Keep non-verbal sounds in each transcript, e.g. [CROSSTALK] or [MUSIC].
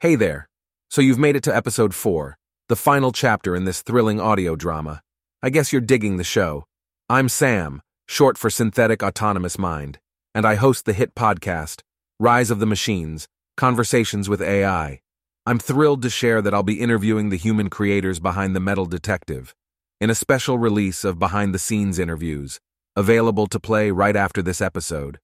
Hey there. So you've made it to episode 4, the final chapter in this thrilling audio drama. I guess you're digging the show. I'm Sam, short for Synthetic Autonomous Mind, and I host the hit podcast, Rise of the Machines Conversations with AI. I'm thrilled to share that I'll be interviewing the human creators behind The Metal Detective in a special release of behind the scenes interviews, available to play right after this episode.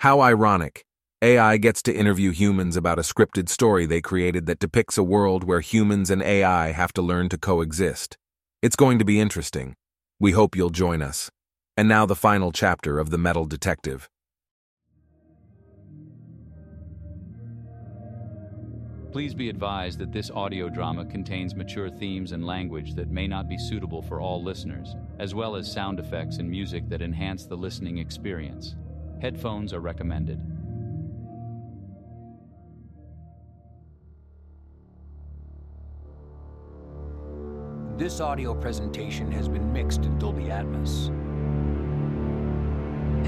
How ironic. AI gets to interview humans about a scripted story they created that depicts a world where humans and AI have to learn to coexist. It's going to be interesting. We hope you'll join us. And now the final chapter of The Metal Detective. Please be advised that this audio drama contains mature themes and language that may not be suitable for all listeners, as well as sound effects and music that enhance the listening experience. Headphones are recommended. This audio presentation has been mixed in Dolby Atmos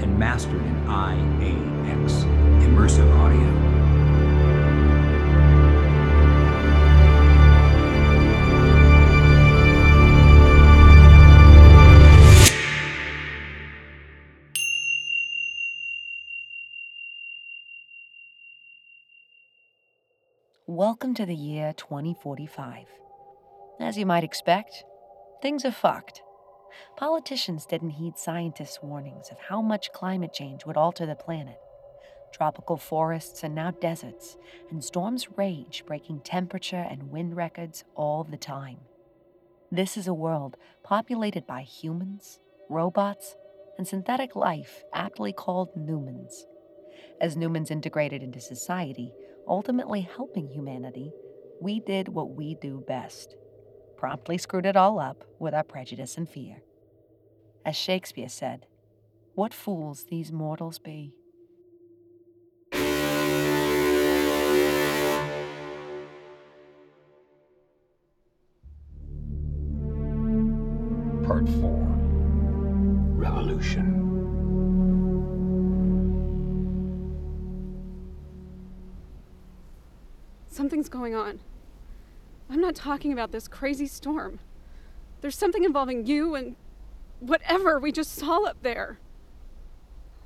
and mastered in IAX, Immersive Audio. Welcome to the year 2045. As you might expect, things are fucked. Politicians didn't heed scientists' warnings of how much climate change would alter the planet. Tropical forests are now deserts, and storms rage, breaking temperature and wind records all the time. This is a world populated by humans, robots, and synthetic life aptly called Newmans. As Newmans integrated into society, ultimately helping humanity, we did what we do best promptly screwed it all up with our prejudice and fear. As Shakespeare said, What fools these mortals be. Part 4 Revolution. Something's going on. I'm not talking about this crazy storm. There's something involving you and whatever we just saw up there.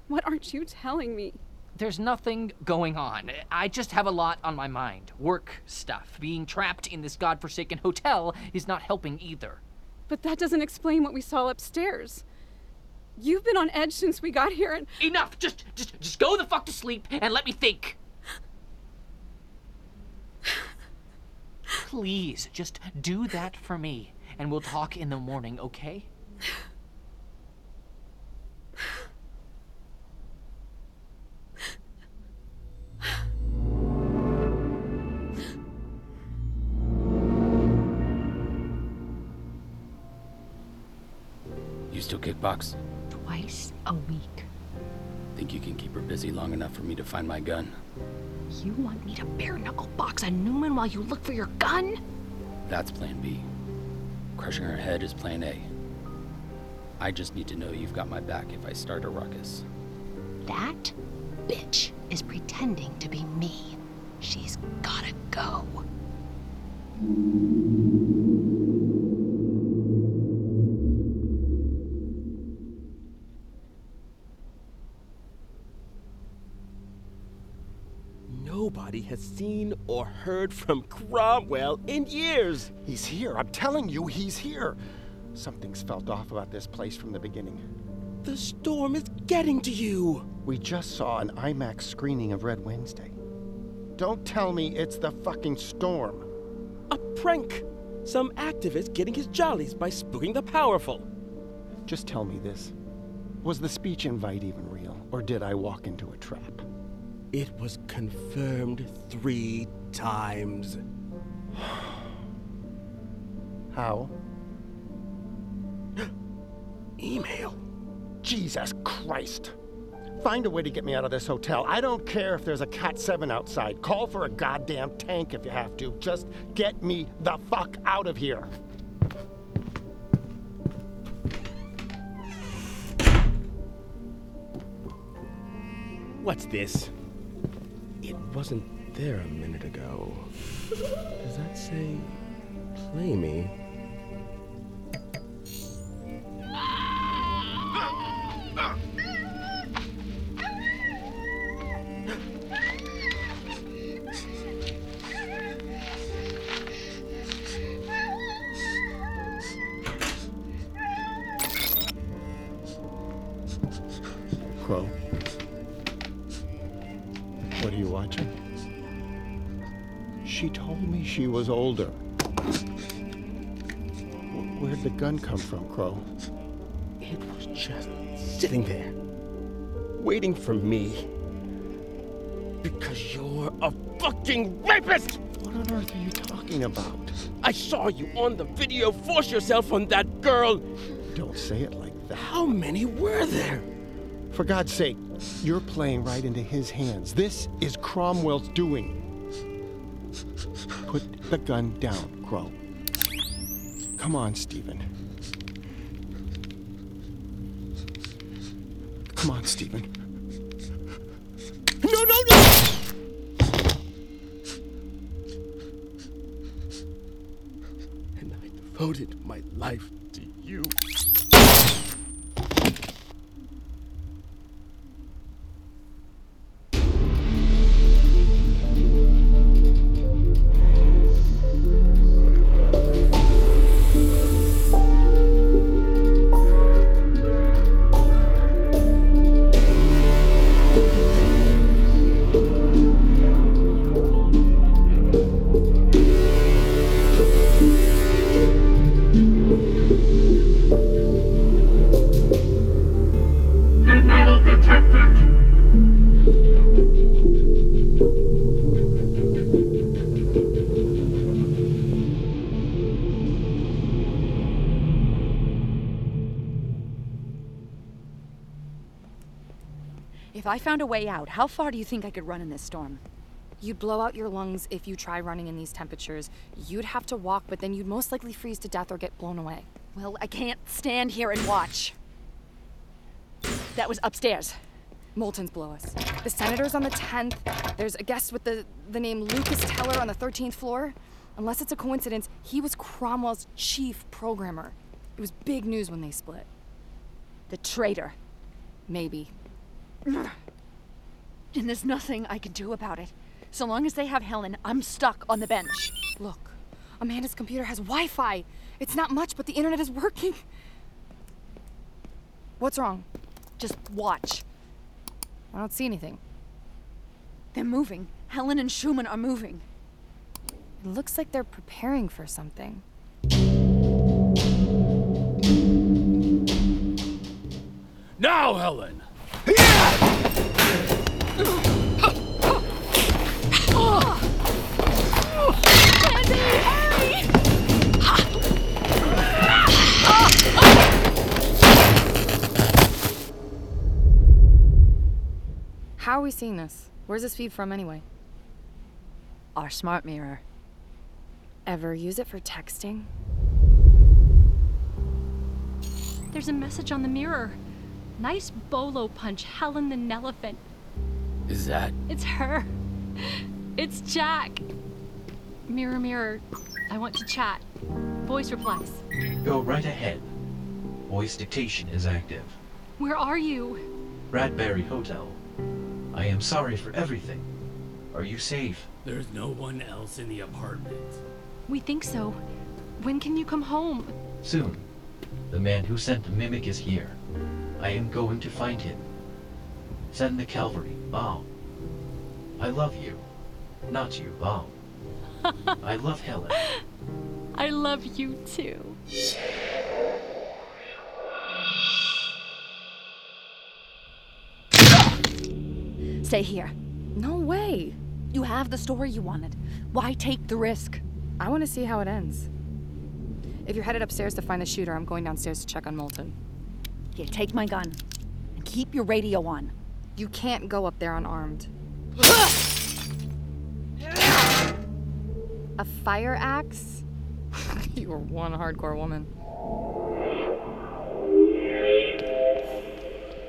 What aren't you telling me? There's nothing going on. I just have a lot on my mind. Work stuff. Being trapped in this godforsaken hotel is not helping either. But that doesn't explain what we saw upstairs. You've been on edge since we got here and Enough! Just just just go the fuck to sleep and let me think. Please, just do that for me, and we'll talk in the morning, okay? You still kickbox? Twice a week. Think you can keep her busy long enough for me to find my gun? You want me to bare knuckle box a Newman while you look for your gun? That's plan B. Crushing her head is plan A. I just need to know you've got my back if I start a ruckus. That bitch is pretending to be me. She's gotta go. Nobody has seen or heard from Cromwell in years. He's here. I'm telling you, he's here. Something's felt off about this place from the beginning. The storm is getting to you. We just saw an IMAX screening of Red Wednesday. Don't tell me it's the fucking storm. A prank. Some activist getting his jollies by spooking the powerful. Just tell me this. Was the speech invite even real, or did I walk into a trap? It was confirmed three times. [SIGHS] How? [GASPS] Email. Jesus Christ! Find a way to get me out of this hotel. I don't care if there's a Cat 7 outside. Call for a goddamn tank if you have to. Just get me the fuck out of here. What's this? Wasn't there a minute ago. Does that say play me? Come from, Crow? It was just sitting there, waiting for me. Because you're a fucking rapist! What on earth are you talking about? I saw you on the video force yourself on that girl! Don't say it like that. How many were there? For God's sake, you're playing right into his hands. This is Cromwell's doing. Put the gun down, Crow. Come on, Stephen. Come on, Stephen. No, no, no! And I devoted my life If I found a way out, how far do you think I could run in this storm? You'd blow out your lungs if you try running in these temperatures. You'd have to walk, but then you'd most likely freeze to death or get blown away. Well, I can't stand here and watch. That was upstairs. Moulton's below us. The senator's on the 10th. There's a guest with the, the name Lucas Teller on the 13th floor. Unless it's a coincidence, he was Cromwell's chief programmer. It was big news when they split. The traitor. Maybe. And there's nothing I can do about it. So long as they have Helen, I'm stuck on the bench. Look, Amanda's computer has Wi Fi. It's not much, but the internet is working. What's wrong? Just watch. I don't see anything. They're moving. Helen and Schumann are moving. It looks like they're preparing for something. Now, Helen! How are we seeing this? Where's this feed from anyway? Our smart mirror. Ever use it for texting? There's a message on the mirror. Nice bolo punch, Helen the Nelephant. Is that? It's her. It's Jack. Mirror, mirror. I want to chat. Voice replies. Go right ahead. Voice dictation is active. Where are you? Bradbury Hotel. I am sorry for everything. Are you safe? There's no one else in the apartment. We think so. When can you come home? Soon. The man who sent the mimic is here. I am going to find him. Send the cavalry, bow. I love you. Not you, bow. [LAUGHS] I love Helen. I love you too. Stay here. No way. You have the story you wanted. Why take the risk? I want to see how it ends. If you're headed upstairs to find the shooter, I'm going downstairs to check on Moulton. Here, take my gun. And keep your radio on. You can't go up there unarmed. A fire axe? [LAUGHS] you are one hardcore woman.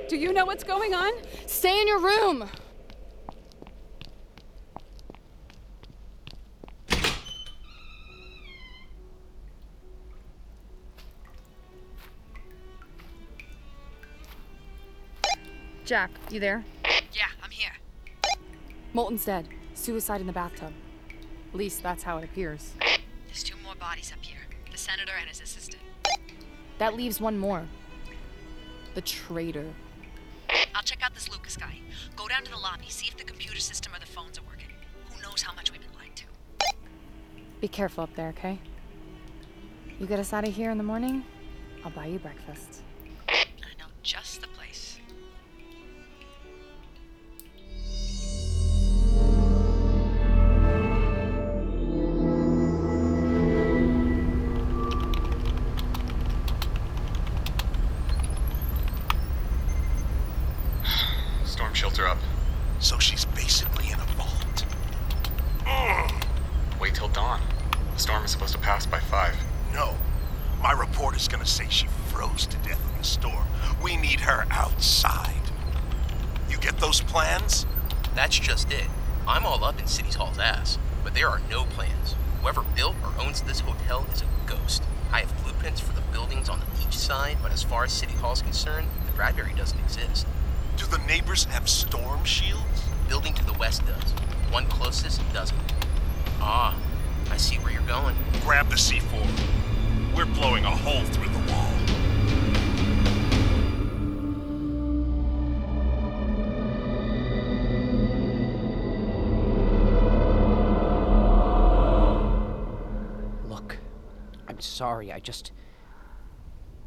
Do you know what's going on? Stay in your room! Jack, you there? Yeah, I'm here. Moulton's dead. Suicide in the bathtub. At least that's how it appears. There's two more bodies up here the senator and his assistant. That leaves one more. The traitor. I'll check out this Lucas guy. Go down to the lobby, see if the computer system or the phones are working. Who knows how much we've been lied to? Be careful up there, okay? You get us out of here in the morning, I'll buy you breakfast. Concerned, the Bradbury doesn't exist. Do the neighbors have storm shields? Building to the west does. One closest doesn't. Ah, I see where you're going. Grab the C4. We're blowing a hole through the wall. Look, I'm sorry. I just.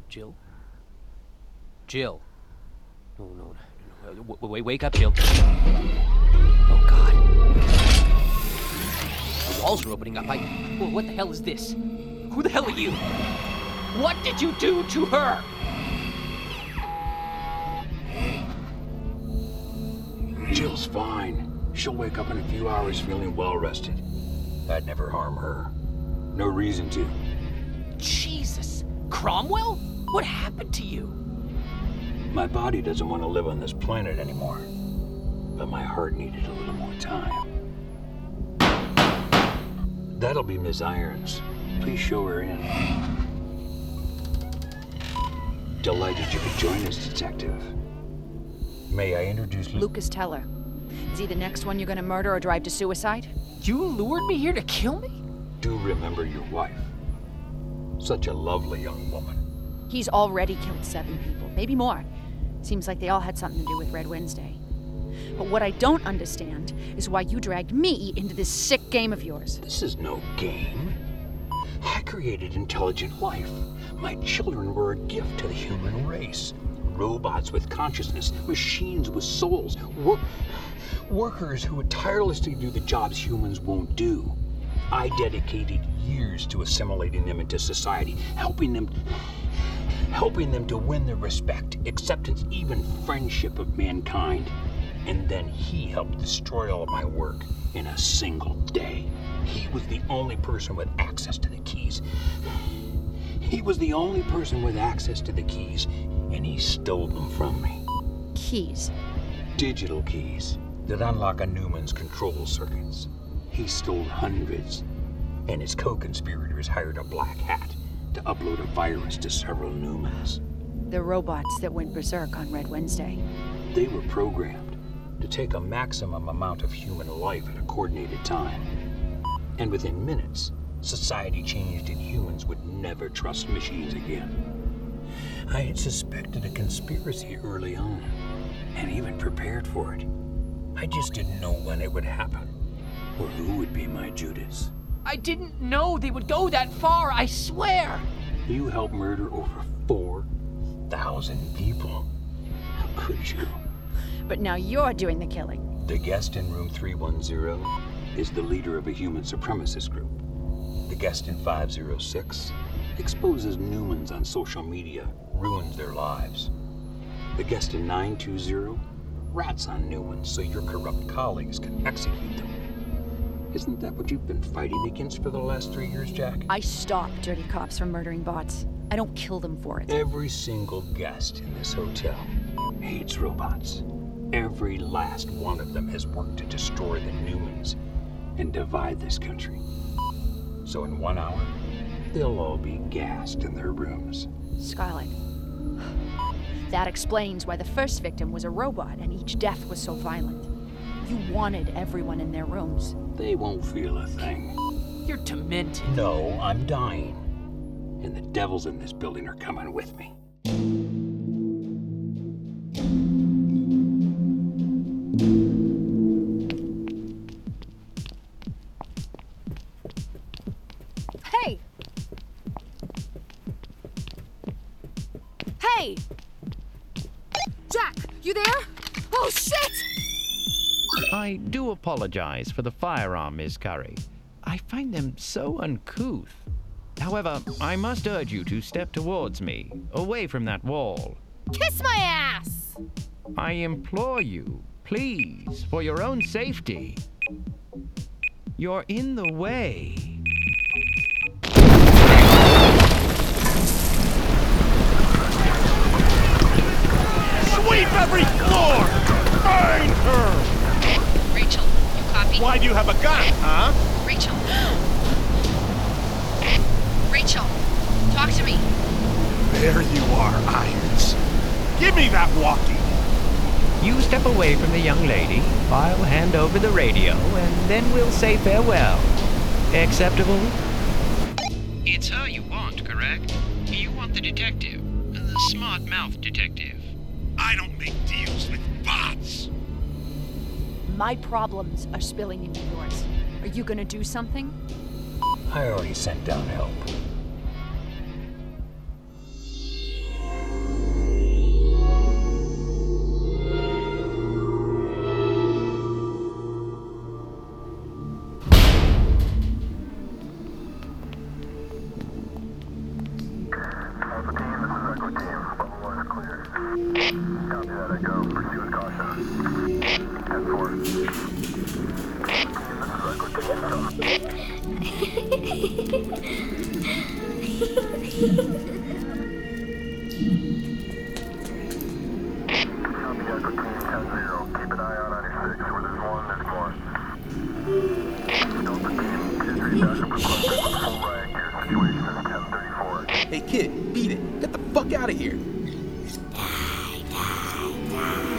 Jill? Jill. No, no, no. no. W- Wait, wake up, Jill. Oh, God. The walls are opening up. I. What the hell is this? Who the hell are you? What did you do to her? Jill's fine. She'll wake up in a few hours feeling well rested. That'd never harm her. No reason to. Jesus. Cromwell? What happened to you? My body doesn't want to live on this planet anymore. But my heart needed a little more time. That'll be Miss Irons. Please show her in. Delighted you could join us, Detective. May I introduce Lu- Lucas Teller. Is he the next one you're gonna murder or drive to suicide? You lured me here to kill me? Do remember your wife. Such a lovely young woman. He's already killed seven people, maybe more. Seems like they all had something to do with Red Wednesday. But what I don't understand is why you dragged me into this sick game of yours. This is no game. I created intelligent life. My children were a gift to the human race. Robots with consciousness, machines with souls, wor- workers who would tirelessly do the jobs humans won't do. I dedicated years to assimilating them into society, helping them helping them to win the respect, acceptance, even friendship of mankind. And then he helped destroy all of my work in a single day. He was the only person with access to the keys. He was the only person with access to the keys, and he stole them from me. Keys. Digital keys that unlock a Newman's control circuits. He stole hundreds, and his co conspirators hired a black hat to upload a virus to several Newmans. The robots that went berserk on Red Wednesday. They were programmed to take a maximum amount of human life at a coordinated time. And within minutes, society changed and humans would never trust machines again. I had suspected a conspiracy early on, and even prepared for it. I just didn't know when it would happen, or who would be my Judas. I didn't know they would go that far, I swear! You helped murder over 4,000 people. How could you? But now you're doing the killing. The guest in room 310 is the leader of a human supremacist group. The guest in 506 exposes Newmans on social media, ruins their lives. The guest in 920 rats on Newmans so your corrupt colleagues can execute them. Isn't that what you've been fighting against for the last three years, Jack? I stop dirty cops from murdering bots. I don't kill them for it. Every single guest in this hotel hates robots. Every last one of them has worked to destroy the Newmans and divide this country. So in one hour, they'll all be gassed in their rooms. Scarlet. [SIGHS] That explains why the first victim was a robot and each death was so violent. You wanted everyone in their rooms. They won't feel a thing. You're demented. No, I'm dying. And the devils in this building are coming with me. Hey! Hey! Jack, you there? Oh shit! I do apologize for the firearm, Miss Curry. I find them so uncouth. However, I must urge you to step towards me, away from that wall. Kiss my ass! I implore you, please, for your own safety. You're in the way. Sweep every floor! Find her! Rachel. Why do you have a gun, huh? Rachel. Rachel, talk to me. There you are, Irons. Give me that walkie. You step away from the young lady, I'll hand over the radio, and then we'll say farewell. Acceptable? It's her you want, correct? You want the detective. The smart mouth detective. I don't make deals with bots. My problems are spilling into yours. Are you gonna do something? I already sent down help. Beat it. Get the fuck out of here. We work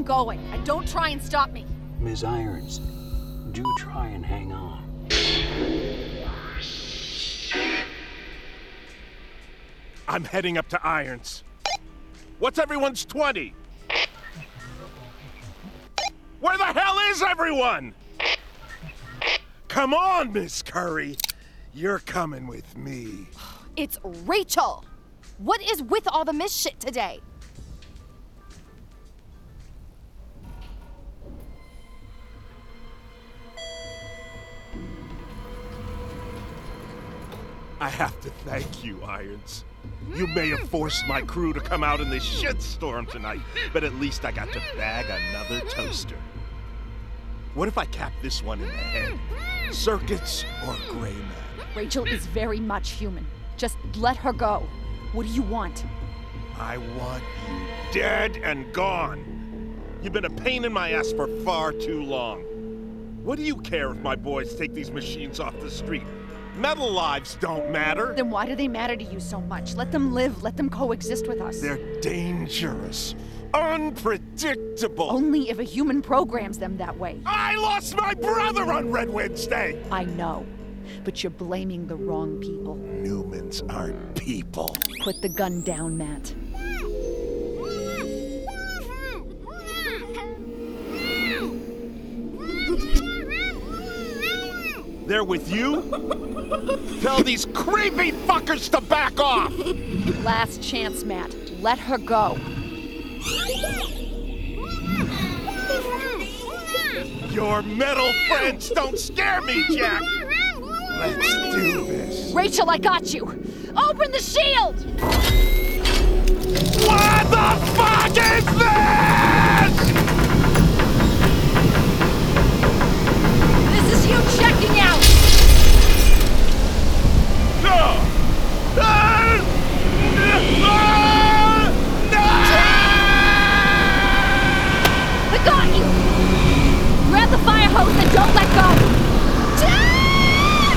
I'm going. And don't try and stop me. Ms. Irons, do try and hang on. I'm heading up to Irons. What's everyone's 20? Where the hell is everyone? Come on, Miss Curry. You're coming with me. It's Rachel! What is with all the miss shit today? I have to thank you, Irons. You may have forced my crew to come out in this shitstorm tonight, but at least I got to bag another toaster. What if I cap this one in the head? Circuits or gray man? Rachel is very much human. Just let her go. What do you want? I want you dead and gone. You've been a pain in my ass for far too long. What do you care if my boys take these machines off the street? Metal lives don't matter. Then why do they matter to you so much? Let them live. Let them coexist with us. They're dangerous. unpredictable. Only if a human programs them that way. I lost my brother on Red Wednesday. I know, but you're blaming the wrong people. Newmans aren't people. Put the gun down, Matt. They're with you? Tell these creepy fuckers to back off! Last chance, Matt. Let her go. Your metal friends don't scare me, Jack! Let's do this. Rachel, I got you. Open the shield! What the fuck is this? I got! Grab the fire hose and don't let go! Jack!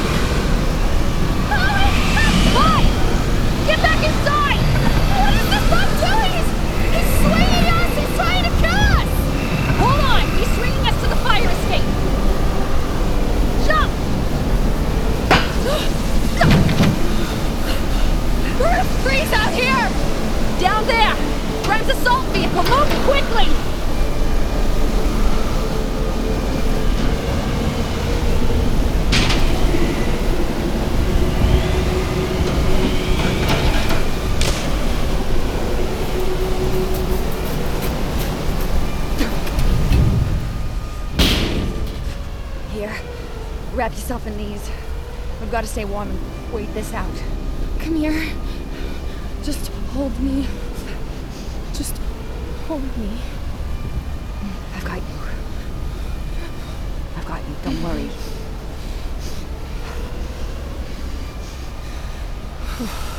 Get back inside! Gonna out here! Down there! Grimes assault vehicle! Move quickly! Here, wrap yourself in these. We've got to stay warm and wait this out. Come here. Just hold me. Just hold me. I've got you. I've got you. Don't worry. [SIGHS] [SIGHS]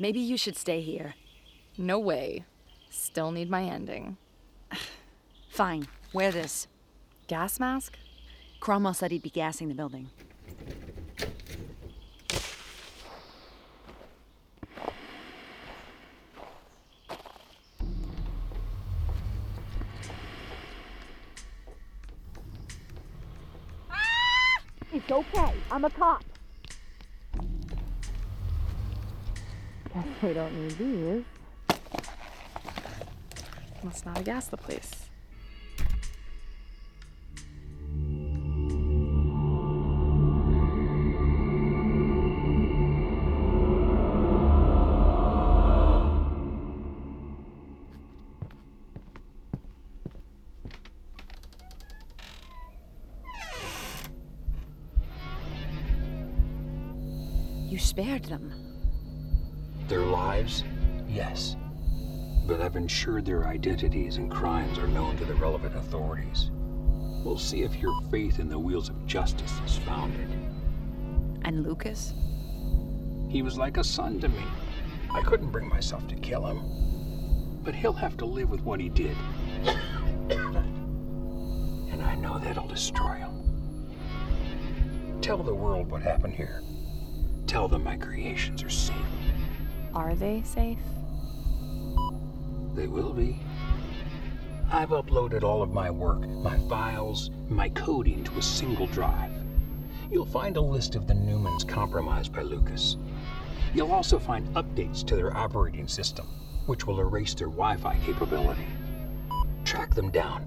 Maybe you should stay here. No way. Still need my ending. [SIGHS] Fine. Wear this. Gas mask? Cromwell said he'd be gassing the building. It's okay. I'm a cop. Guess we don't need these. Must not have gassed the place. Their identities and crimes are known to the relevant authorities. We'll see if your faith in the wheels of justice is founded. And Lucas? He was like a son to me. I couldn't bring myself to kill him. But he'll have to live with what he did. [COUGHS] and I know that'll destroy him. Tell the world what happened here. Tell them my creations are safe. Are they safe? They will be. I've uploaded all of my work, my files, my coding to a single drive. You'll find a list of the Newmans compromised by Lucas. You'll also find updates to their operating system, which will erase their Wi Fi capability. Track them down.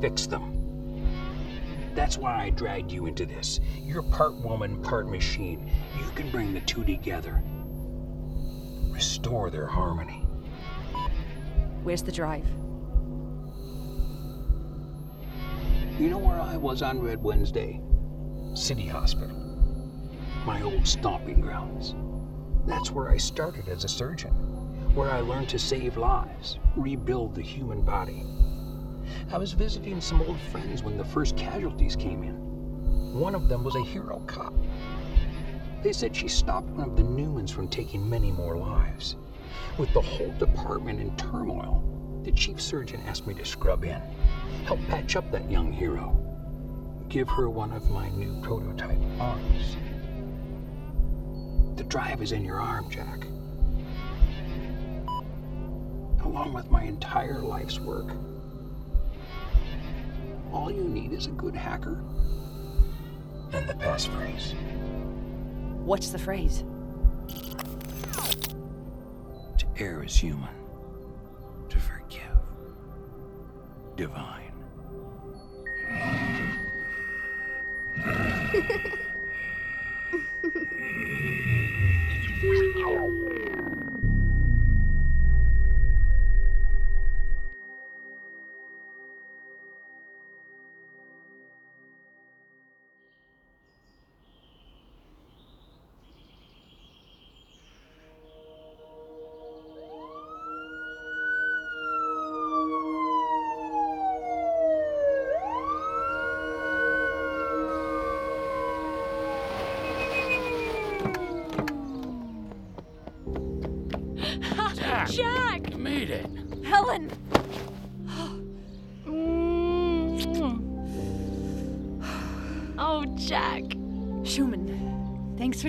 Fix them. That's why I dragged you into this. You're part woman, part machine. You can bring the two together. Restore their harmony. Where's the drive? You know where I was on Red Wednesday? City Hospital. My old stomping grounds. That's where I started as a surgeon, where I learned to save lives, rebuild the human body. I was visiting some old friends when the first casualties came in. One of them was a hero cop. They said she stopped one of the Newmans from taking many more lives. With the whole department in turmoil, the chief surgeon asked me to scrub in, help patch up that young hero, give her one of my new prototype arms. The drive is in your arm, Jack. Along with my entire life's work. All you need is a good hacker and the passphrase. What's the phrase? Is human, to forgive, divine. [LAUGHS]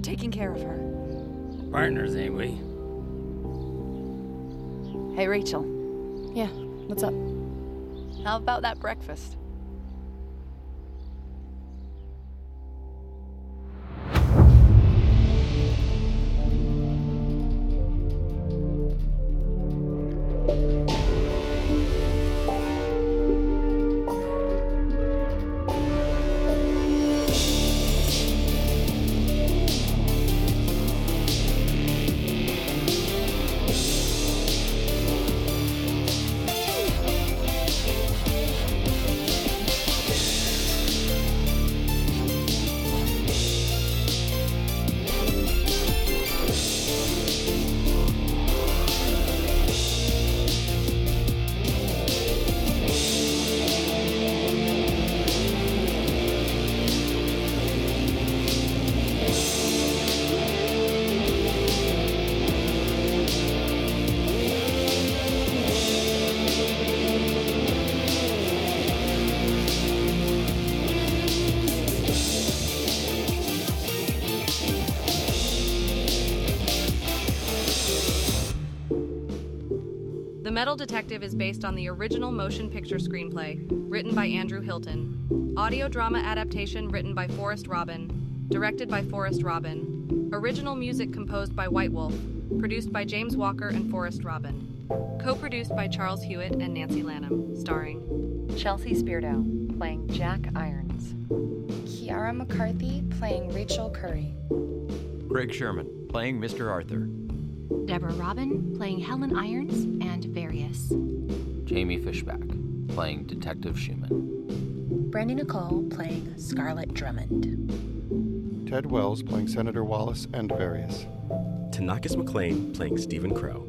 taking care of her. Partners, ain't we? Hey, Rachel. Yeah, what's up? How about that breakfast? Metal Detective is based on the original motion picture screenplay, written by Andrew Hilton. Audio drama adaptation written by Forrest Robin. Directed by Forrest Robin. Original music composed by Witewolf. Produced by James Walker and Forrest Robin. Co produced by Charles Hewitt and Nancy Lanham. Starring Chelsea Spirito, playing Jack Irons. Kiara McCarthy playing Rachel Curry. Craig Sherman, playing Mr. Arthur. Deborah Robin playing Helen Irons and Various. Jamie Fishback, playing Detective Schumann. Brandy Nicole playing Scarlett Drummond. Ted Wells playing Senator Wallace and Various. Tanakis McLean playing Stephen Crow.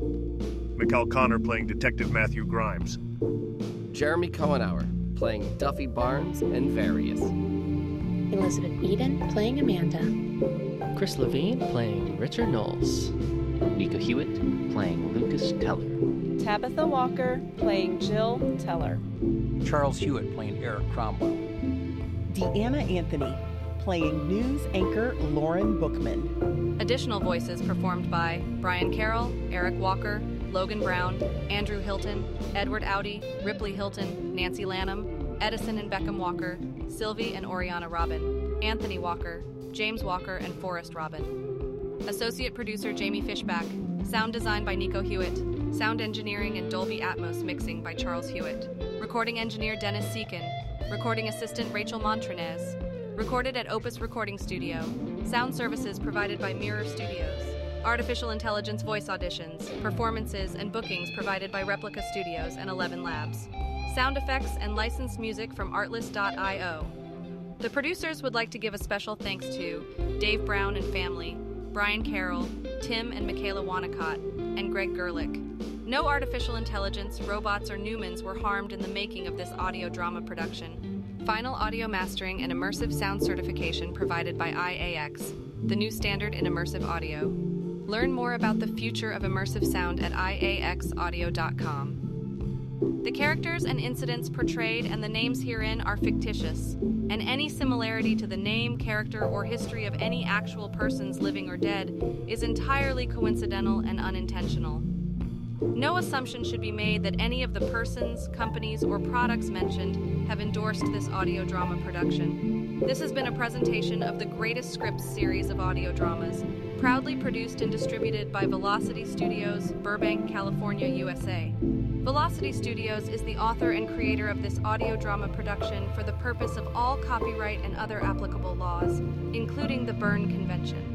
Mikal Connor playing Detective Matthew Grimes. Jeremy Cohenauer playing Duffy Barnes and Various. Elizabeth Eden playing Amanda. Chris Levine playing Richard Knowles. Nico Hewitt playing Lucas Teller. Tabitha Walker playing Jill Teller. Charles Hewitt playing Eric Cromwell. Deanna Anthony playing news anchor Lauren Bookman. Additional voices performed by Brian Carroll, Eric Walker, Logan Brown, Andrew Hilton, Edward Audi, Ripley Hilton, Nancy Lanham, Edison and Beckham Walker, Sylvie and Oriana Robin, Anthony Walker, James Walker, and Forrest Robin. Associate producer Jamie Fishback. Sound design by Nico Hewitt. Sound engineering and Dolby Atmos mixing by Charles Hewitt. Recording engineer Dennis Seekin. Recording assistant Rachel Montrenez. Recorded at Opus Recording Studio. Sound services provided by Mirror Studios. Artificial intelligence voice auditions, performances, and bookings provided by Replica Studios and ElevenLabs. Sound effects and licensed music from artlist.io. The producers would like to give a special thanks to Dave Brown and family, Brian Carroll, Tim and Michaela Wanacott, and Greg Gerlich. No artificial intelligence, robots, or Newmans were harmed in the making of this audio drama production. Final audio mastering and immersive sound certification provided by IAX, the new standard in immersive audio. Learn more about the future of immersive sound at iaxaudio.com. The characters and incidents portrayed and the names herein are fictitious, and any similarity to the name, character, or history of any actual persons living or dead is entirely coincidental and unintentional. No assumption should be made that any of the persons, companies, or products mentioned have endorsed this audio drama production. This has been a presentation of the Greatest Scripts series of audio dramas, proudly produced and distributed by Velocity Studios, Burbank, California, USA. Velocity Studios is the author and creator of this audio drama production for the purpose of all copyright and other applicable laws, including the Berne Convention.